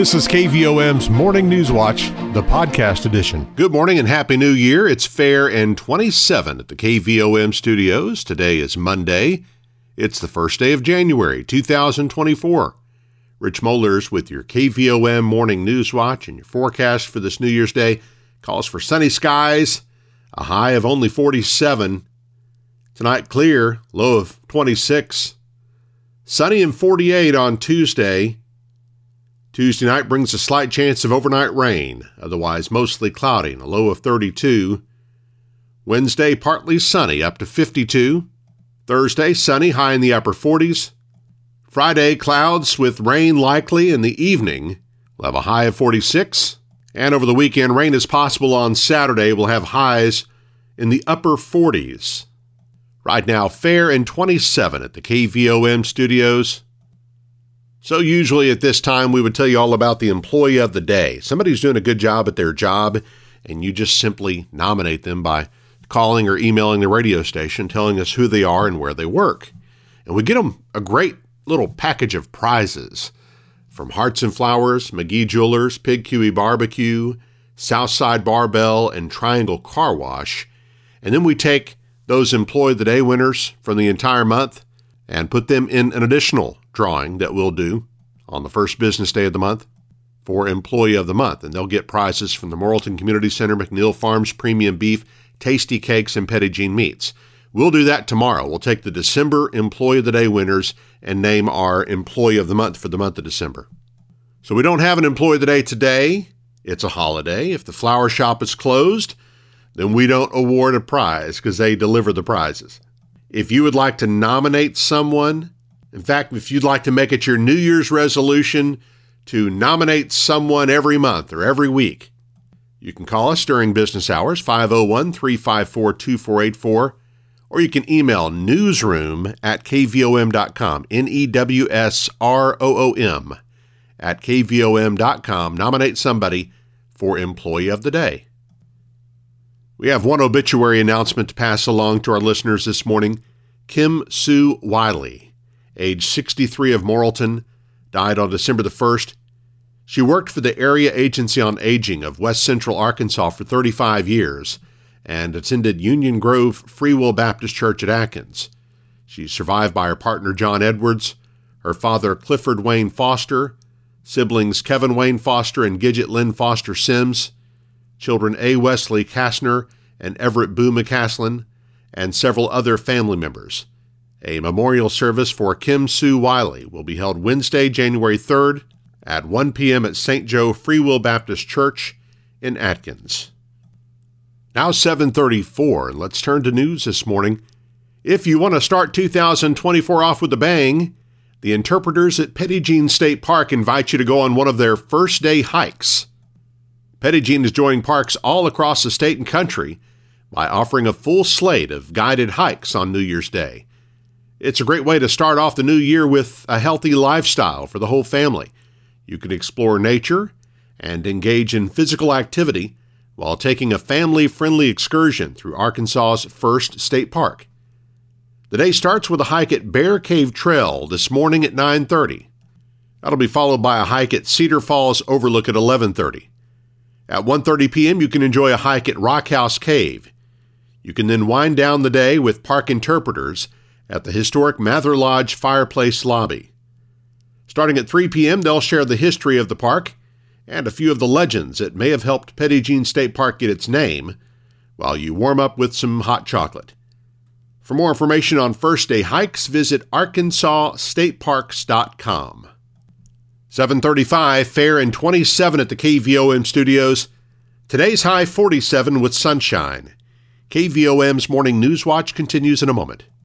This is KVOM's Morning News Watch, the podcast edition. Good morning and Happy New Year. It's Fair and 27 at the KVOM studios. Today is Monday. It's the first day of January 2024. Rich Mollers with your KVOM Morning News Watch and your forecast for this New Year's Day calls for sunny skies, a high of only 47. Tonight, clear, low of 26. Sunny and 48 on Tuesday. Tuesday night brings a slight chance of overnight rain, otherwise mostly cloudy a low of 32. Wednesday, partly sunny, up to 52. Thursday, sunny, high in the upper 40s. Friday, clouds with rain likely in the evening. We'll have a high of 46. And over the weekend, rain is possible on Saturday. We'll have highs in the upper 40s. Right now, fair and 27 at the KVOM studios. So, usually at this time, we would tell you all about the employee of the day. Somebody who's doing a good job at their job, and you just simply nominate them by calling or emailing the radio station telling us who they are and where they work. And we get them a great little package of prizes from Hearts and Flowers, McGee Jewelers, Pig Cuey Barbecue, Southside Barbell, and Triangle Car Wash. And then we take those Employee of the Day winners from the entire month and put them in an additional drawing that we'll do on the first business day of the month for Employee of the Month. And they'll get prizes from the Morrilton Community Center, McNeil Farms Premium Beef, Tasty Cakes, and Jean Meats. We'll do that tomorrow. We'll take the December Employee of the Day winners and name our Employee of the Month for the month of December. So we don't have an Employee of the Day today. It's a holiday. If the flower shop is closed, then we don't award a prize because they deliver the prizes. If you would like to nominate someone, in fact, if you'd like to make it your New Year's resolution to nominate someone every month or every week, you can call us during business hours, 501 354 2484, or you can email newsroom at kvom.com, N E W S R O O M, at kvom.com. Nominate somebody for Employee of the Day. We have one obituary announcement to pass along to our listeners this morning. Kim Sue Wiley, age 63 of Morrilton, died on December the 1st. She worked for the Area Agency on Aging of West Central Arkansas for 35 years and attended Union Grove Free Will Baptist Church at Atkins. She's survived by her partner John Edwards, her father Clifford Wayne Foster, siblings Kevin Wayne Foster and Gidget Lynn Foster Sims, children A. Wesley Kastner and Everett Boo McCaslin, and several other family members. A memorial service for Kim Sue Wiley will be held Wednesday, January 3rd at 1 p.m. at St. Joe Free Will Baptist Church in Atkins. Now 734, and let's turn to news this morning. If you want to start 2024 off with a bang, the interpreters at Jean State Park invite you to go on one of their first day hikes. Jean is joining parks all across the state and country by offering a full slate of guided hikes on New Year's Day. It's a great way to start off the new year with a healthy lifestyle for the whole family. You can explore nature and engage in physical activity while taking a family friendly excursion through Arkansas's first state park. The day starts with a hike at Bear Cave Trail this morning at 9:30. That'll be followed by a hike at Cedar Falls Overlook at 11:30. At 1:30 p.m. you can enjoy a hike at Rock House Cave. You can then wind down the day with park interpreters at the historic Mather Lodge Fireplace Lobby. Starting at 3 p.m., they'll share the history of the park and a few of the legends that may have helped Petit Jean State Park get its name, while you warm up with some hot chocolate. For more information on first day hikes, visit arkansasstateparks.com. 735, fair and 27 at the KVOM studios. Today's high 47 with sunshine. KVOM's Morning News Watch continues in a moment.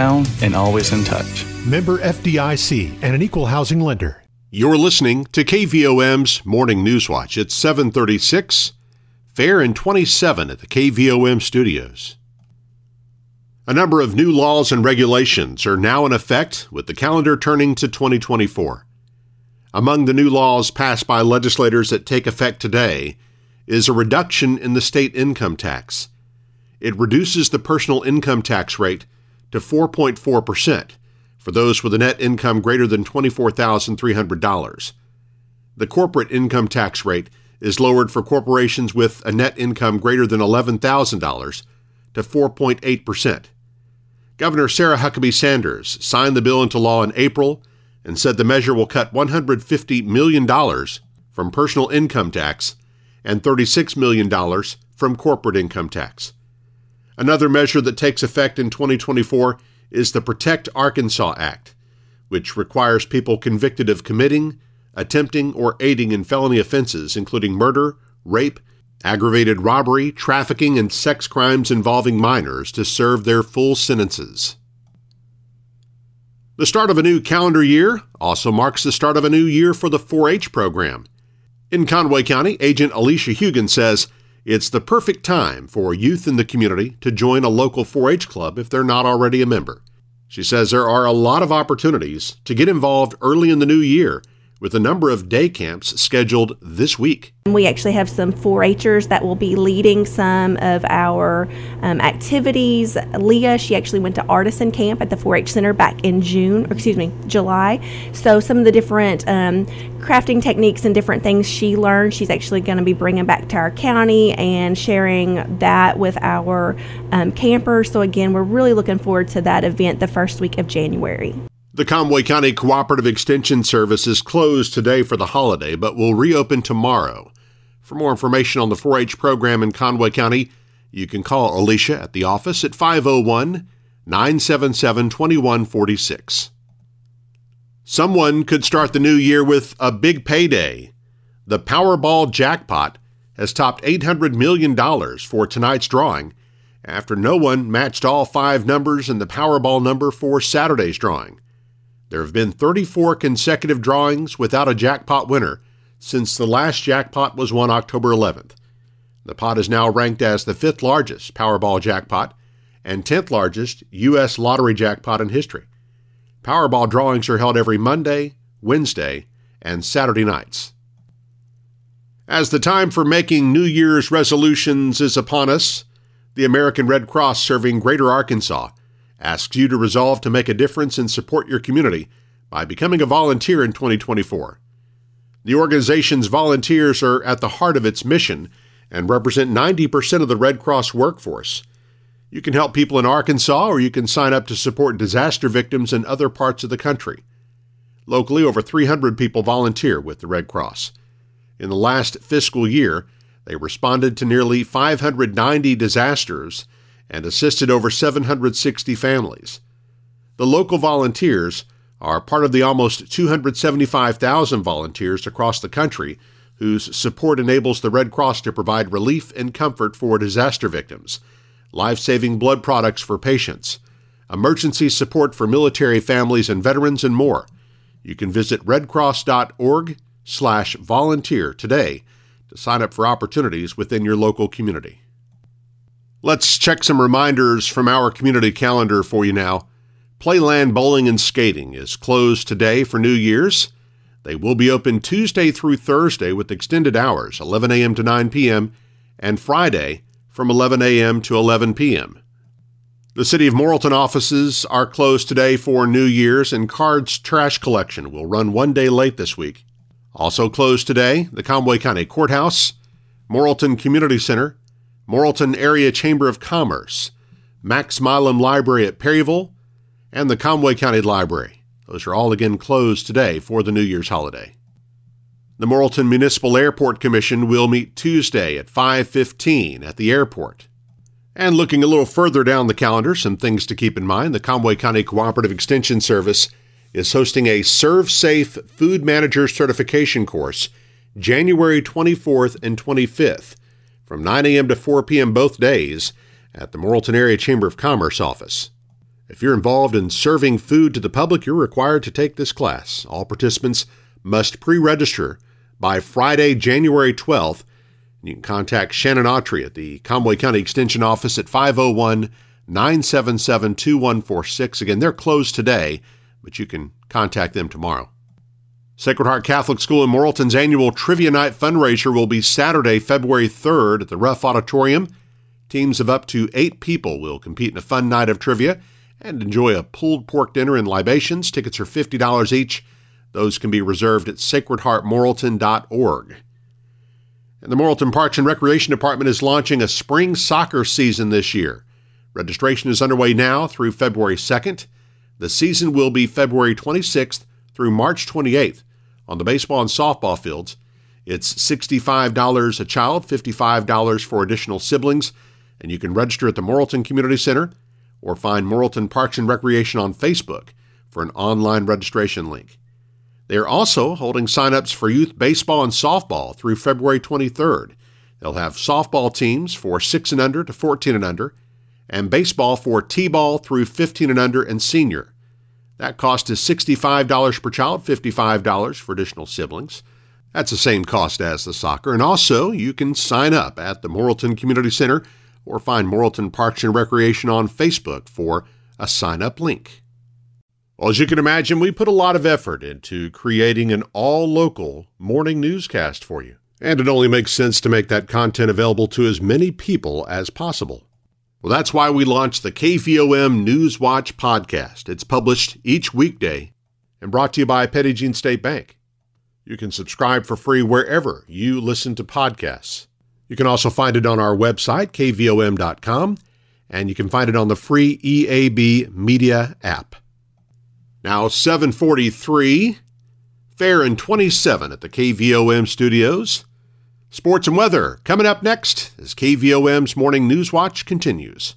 and always in touch. Member FDIC and an equal housing lender. You're listening to KVOM's Morning News Watch. It's 736, fair and 27 at the KVOM studios. A number of new laws and regulations are now in effect with the calendar turning to 2024. Among the new laws passed by legislators that take effect today is a reduction in the state income tax. It reduces the personal income tax rate to 4.4% for those with a net income greater than $24,300. The corporate income tax rate is lowered for corporations with a net income greater than $11,000 to 4.8%. Governor Sarah Huckabee Sanders signed the bill into law in April and said the measure will cut $150 million from personal income tax and $36 million from corporate income tax. Another measure that takes effect in 2024 is the Protect Arkansas Act, which requires people convicted of committing, attempting, or aiding in felony offenses, including murder, rape, aggravated robbery, trafficking, and sex crimes involving minors, to serve their full sentences. The start of a new calendar year also marks the start of a new year for the 4 H program. In Conway County, Agent Alicia Hugan says it's the perfect time for youth in the community to join a local 4 H club if they're not already a member. She says there are a lot of opportunities to get involved early in the new year with a number of day camps scheduled this week. We actually have some 4 Hers that will be leading some of our um, activities. Leah, she actually went to artisan camp at the 4 H Center back in June, or excuse me, July. So, some of the different um, crafting techniques and different things she learned, she's actually going to be bringing back to our county and sharing that with our um, campers. So, again, we're really looking forward to that event the first week of January. The Conway County Cooperative Extension Service is closed today for the holiday, but will reopen tomorrow. For more information on the 4 H program in Conway County, you can call Alicia at the office at 501 977 2146. Someone could start the new year with a big payday. The Powerball jackpot has topped $800 million for tonight's drawing after no one matched all five numbers in the Powerball number for Saturday's drawing. There have been 34 consecutive drawings without a jackpot winner since the last jackpot was won October 11th. The pot is now ranked as the fifth largest Powerball jackpot and 10th largest U.S. lottery jackpot in history. Powerball drawings are held every Monday, Wednesday, and Saturday nights. As the time for making New Year's resolutions is upon us, the American Red Cross serving Greater Arkansas asks you to resolve to make a difference and support your community by becoming a volunteer in 2024. The organization's volunteers are at the heart of its mission and represent 90% of the Red Cross workforce. You can help people in Arkansas or you can sign up to support disaster victims in other parts of the country. Locally, over 300 people volunteer with the Red Cross. In the last fiscal year, they responded to nearly 590 disasters and assisted over 760 families. The local volunteers are part of the almost 275,000 volunteers across the country whose support enables the Red Cross to provide relief and comfort for disaster victims, life saving blood products for patients, emergency support for military families and veterans, and more. You can visit redcross.org slash volunteer today to sign up for opportunities within your local community. Let's check some reminders from our community calendar for you now. Playland Bowling and Skating is closed today for New Year's. They will be open Tuesday through Thursday with extended hours, 11 a.m. to 9 p.m., and Friday from 11 a.m. to 11 p.m. The City of Morrilton offices are closed today for New Year's, and Cards Trash Collection will run one day late this week. Also closed today, the Conway County Courthouse, Morrilton Community Center, Morrilton Area Chamber of Commerce, Max Milam Library at Perryville, and the Conway County Library. Those are all again closed today for the New Year's holiday. The Morrilton Municipal Airport Commission will meet Tuesday at 5:15 at the airport. And looking a little further down the calendar, some things to keep in mind. The Conway County Cooperative Extension Service is hosting a ServSafe Food Manager Certification course January 24th and 25th from 9 a.m. to 4 p.m. both days at the Morrilton Area Chamber of Commerce office. If you're involved in serving food to the public, you're required to take this class. All participants must pre register by Friday, January 12th. You can contact Shannon Autry at the Conway County Extension Office at 501 977 2146. Again, they're closed today, but you can contact them tomorrow. Sacred Heart Catholic School in Morrilton's annual Trivia Night fundraiser will be Saturday, February 3rd at the Ruff Auditorium. Teams of up to eight people will compete in a fun night of trivia and enjoy a pulled pork dinner and libations. Tickets are $50 each. Those can be reserved at sacredheartmorrilton.org. And the Morrilton Parks and Recreation Department is launching a spring soccer season this year. Registration is underway now through February 2nd. The season will be February 26th through March 28th on the baseball and softball fields. It's $65 a child, $55 for additional siblings, and you can register at the Morrilton Community Center or find Morrilton Parks and Recreation on Facebook for an online registration link. They are also holding sign-ups for youth baseball and softball through February 23rd. They'll have softball teams for 6 and under to 14 and under, and baseball for T-ball through 15 and under and senior. That cost is $65 per child, $55 for additional siblings. That's the same cost as the soccer. And also, you can sign up at the Morrilton Community Center or find Morrilton Parks and Recreation on Facebook for a sign up link. Well, as you can imagine, we put a lot of effort into creating an all local morning newscast for you. And it only makes sense to make that content available to as many people as possible. Well, that's why we launched the KVOM Newswatch podcast. It's published each weekday and brought to you by Jean State Bank. You can subscribe for free wherever you listen to podcasts. You can also find it on our website, kvom.com, and you can find it on the free EAB Media app. Now, 743, fair and 27 at the KVOM studios. Sports and weather coming up next as KVOM's Morning News Watch continues.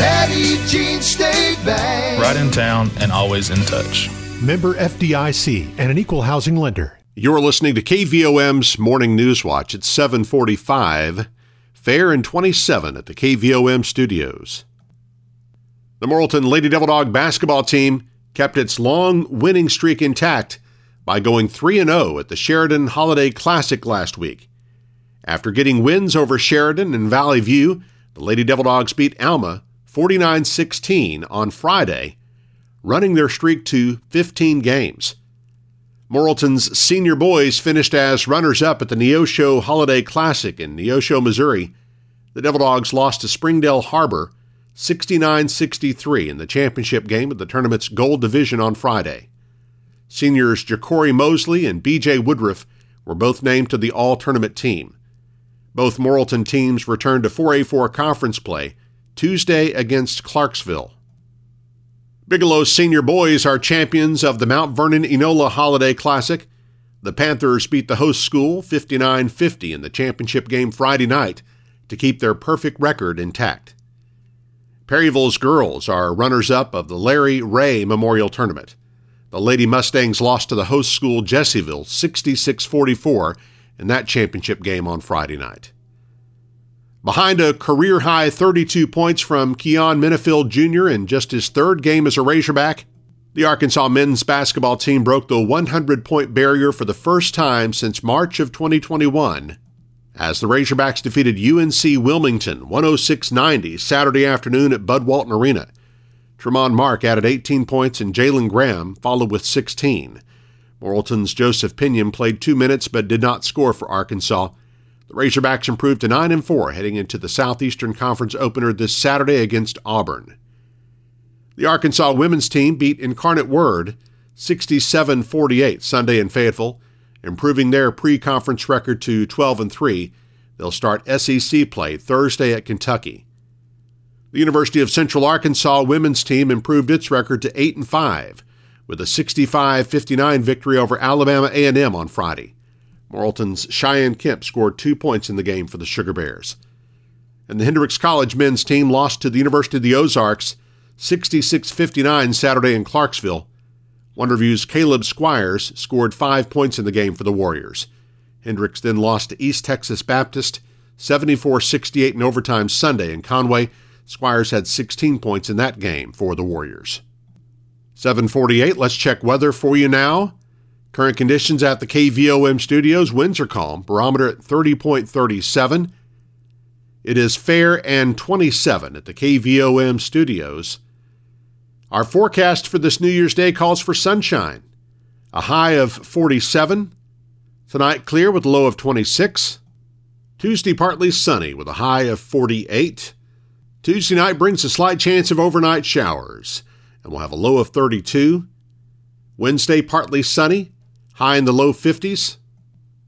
Petit Jean State Bank. Right in town and always in touch. Member FDIC and an equal housing lender. You're listening to KVOM's Morning News Watch at 745, fair and 27 at the KVOM studios. The Morrilton Lady Devil Dog basketball team kept its long winning streak intact by going 3 0 at the Sheridan Holiday Classic last week. After getting wins over Sheridan and Valley View, the Lady Devil Dogs beat Alma 49 16 on Friday, running their streak to 15 games. Morrilton's senior boys finished as runners up at the Neosho Holiday Classic in Neosho, Missouri. The Devil Dogs lost to Springdale Har-Ber 69 63 in the championship game of the tournament's gold division on Friday. Seniors Jacory Mosley and BJ Woodruff were both named to the all tournament team. Both Morrilton teams returned to 4A4 conference play Tuesday against Clarksville. Bigelow's senior boys are champions of the Mount Vernon Enola Holiday Classic. The Panthers beat the host school 59 50 in the championship game Friday night to keep their perfect record intact. Perryville's girls are runners up of the Larry Ray Memorial Tournament. The Lady Mustangs lost to the host school Jessieville 66 44 in that championship game on Friday night. Behind a career high 32 points from Keyon Menifield Jr. in just his third game as a Razorback, the Arkansas men's basketball team broke the 100 point barrier for the first time since March of 2021 as the Razorbacks defeated UNC Wilmington 106 90 Saturday afternoon at Bud Walton Arena. Tramon Mark added 18 points and Jalen Graham followed with 16. Morrilton's Joseph Pinion played two minutes but did not score for Arkansas. The Razorbacks improved to 9 and 4 heading into the Southeastern Conference opener this Saturday against Auburn. The Arkansas women's team beat Incarnate Word 67 48 Sunday in Fayetteville, improving their pre conference record to 12 and 3. They'll start SEC play Thursday at Kentucky. The University of Central Arkansas women's team improved its record to 8 and 5 with a 65-59 victory over Alabama A&M on Friday. Morrilton's Cheyenne Kemp scored two points in the game for the Sugar Bears. And the Hendrix College men's team lost to the University of the Ozarks 66 59 Saturday in Clarksville. Wonderview's Caleb Squires scored five points in the game for the Warriors. Hendrix then lost to East Texas Baptist 74 68 in overtime Sunday in Conway. Squires had 16 points in that game for the Warriors. 748, let's check weather for you now. Current conditions at the KVOM studios winds are calm, barometer at 30.37. It is fair and 27 at the KVOM studios. Our forecast for this New Year's Day calls for sunshine. A high of 47. Tonight, clear with a low of 26. Tuesday, partly sunny with a high of 48. Tuesday night brings a slight chance of overnight showers, and we'll have a low of 32. Wednesday, partly sunny, high in the low 50s.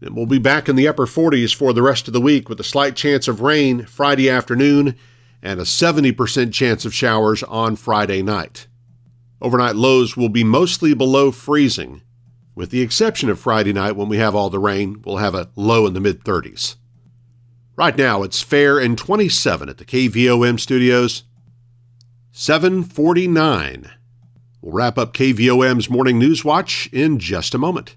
And we'll be back in the upper 40s for the rest of the week with a slight chance of rain Friday afternoon and a 70% chance of showers on Friday night. Overnight lows will be mostly below freezing. With the exception of Friday night when we have all the rain, we'll have a low in the mid 30s. Right now, it's fair and 27 at the KVOM studios. 749. We'll wrap up KVOM's Morning News Watch in just a moment.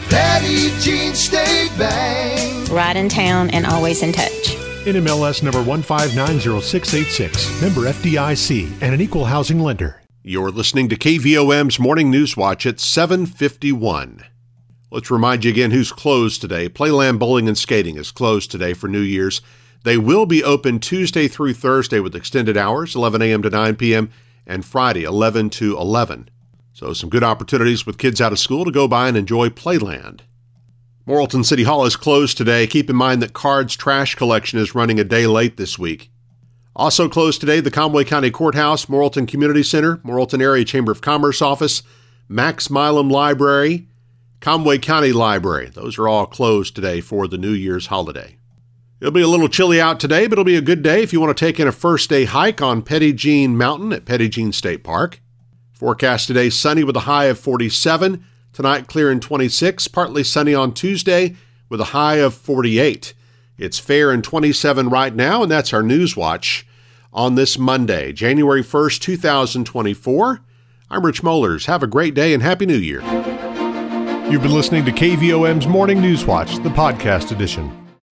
Petit Jean State Bank. Right in town and always in touch. NMLS number 1590686, member FDIC, and an equal housing lender. You're listening to KVOM's Morning News Watch at 751. Let's remind you again who's closed today. Playland Bowling and Skating is closed today for New Year's. They will be open Tuesday through Thursday with extended hours, 11 a.m. to 9 p.m., and Friday, 11 to 11. So, some good opportunities with kids out of school to go by and enjoy Playland. Morrilton City Hall is closed today. Keep in mind that Cards trash collection is running a day late this week. Also closed today, the Conway County Courthouse, Morrilton Community Center, Morrilton Area Chamber of Commerce office, Max Milam Library, Conway County Library. Those are all closed today for the New Year's holiday. It'll be a little chilly out today, but it'll be a good day if you want to take in a first day hike on Petit Jean Mountain at Petit Jean State Park. Forecast today sunny with a high of 47. Tonight clear and 26. Partly sunny on Tuesday with a high of 48. It's fair and 27 right now, and that's our News Watch on this Monday, January 1st, 2024. I'm Rich Mollers. Have a great day and Happy New Year. You've been listening to KVOM's Morning News Watch, the podcast edition.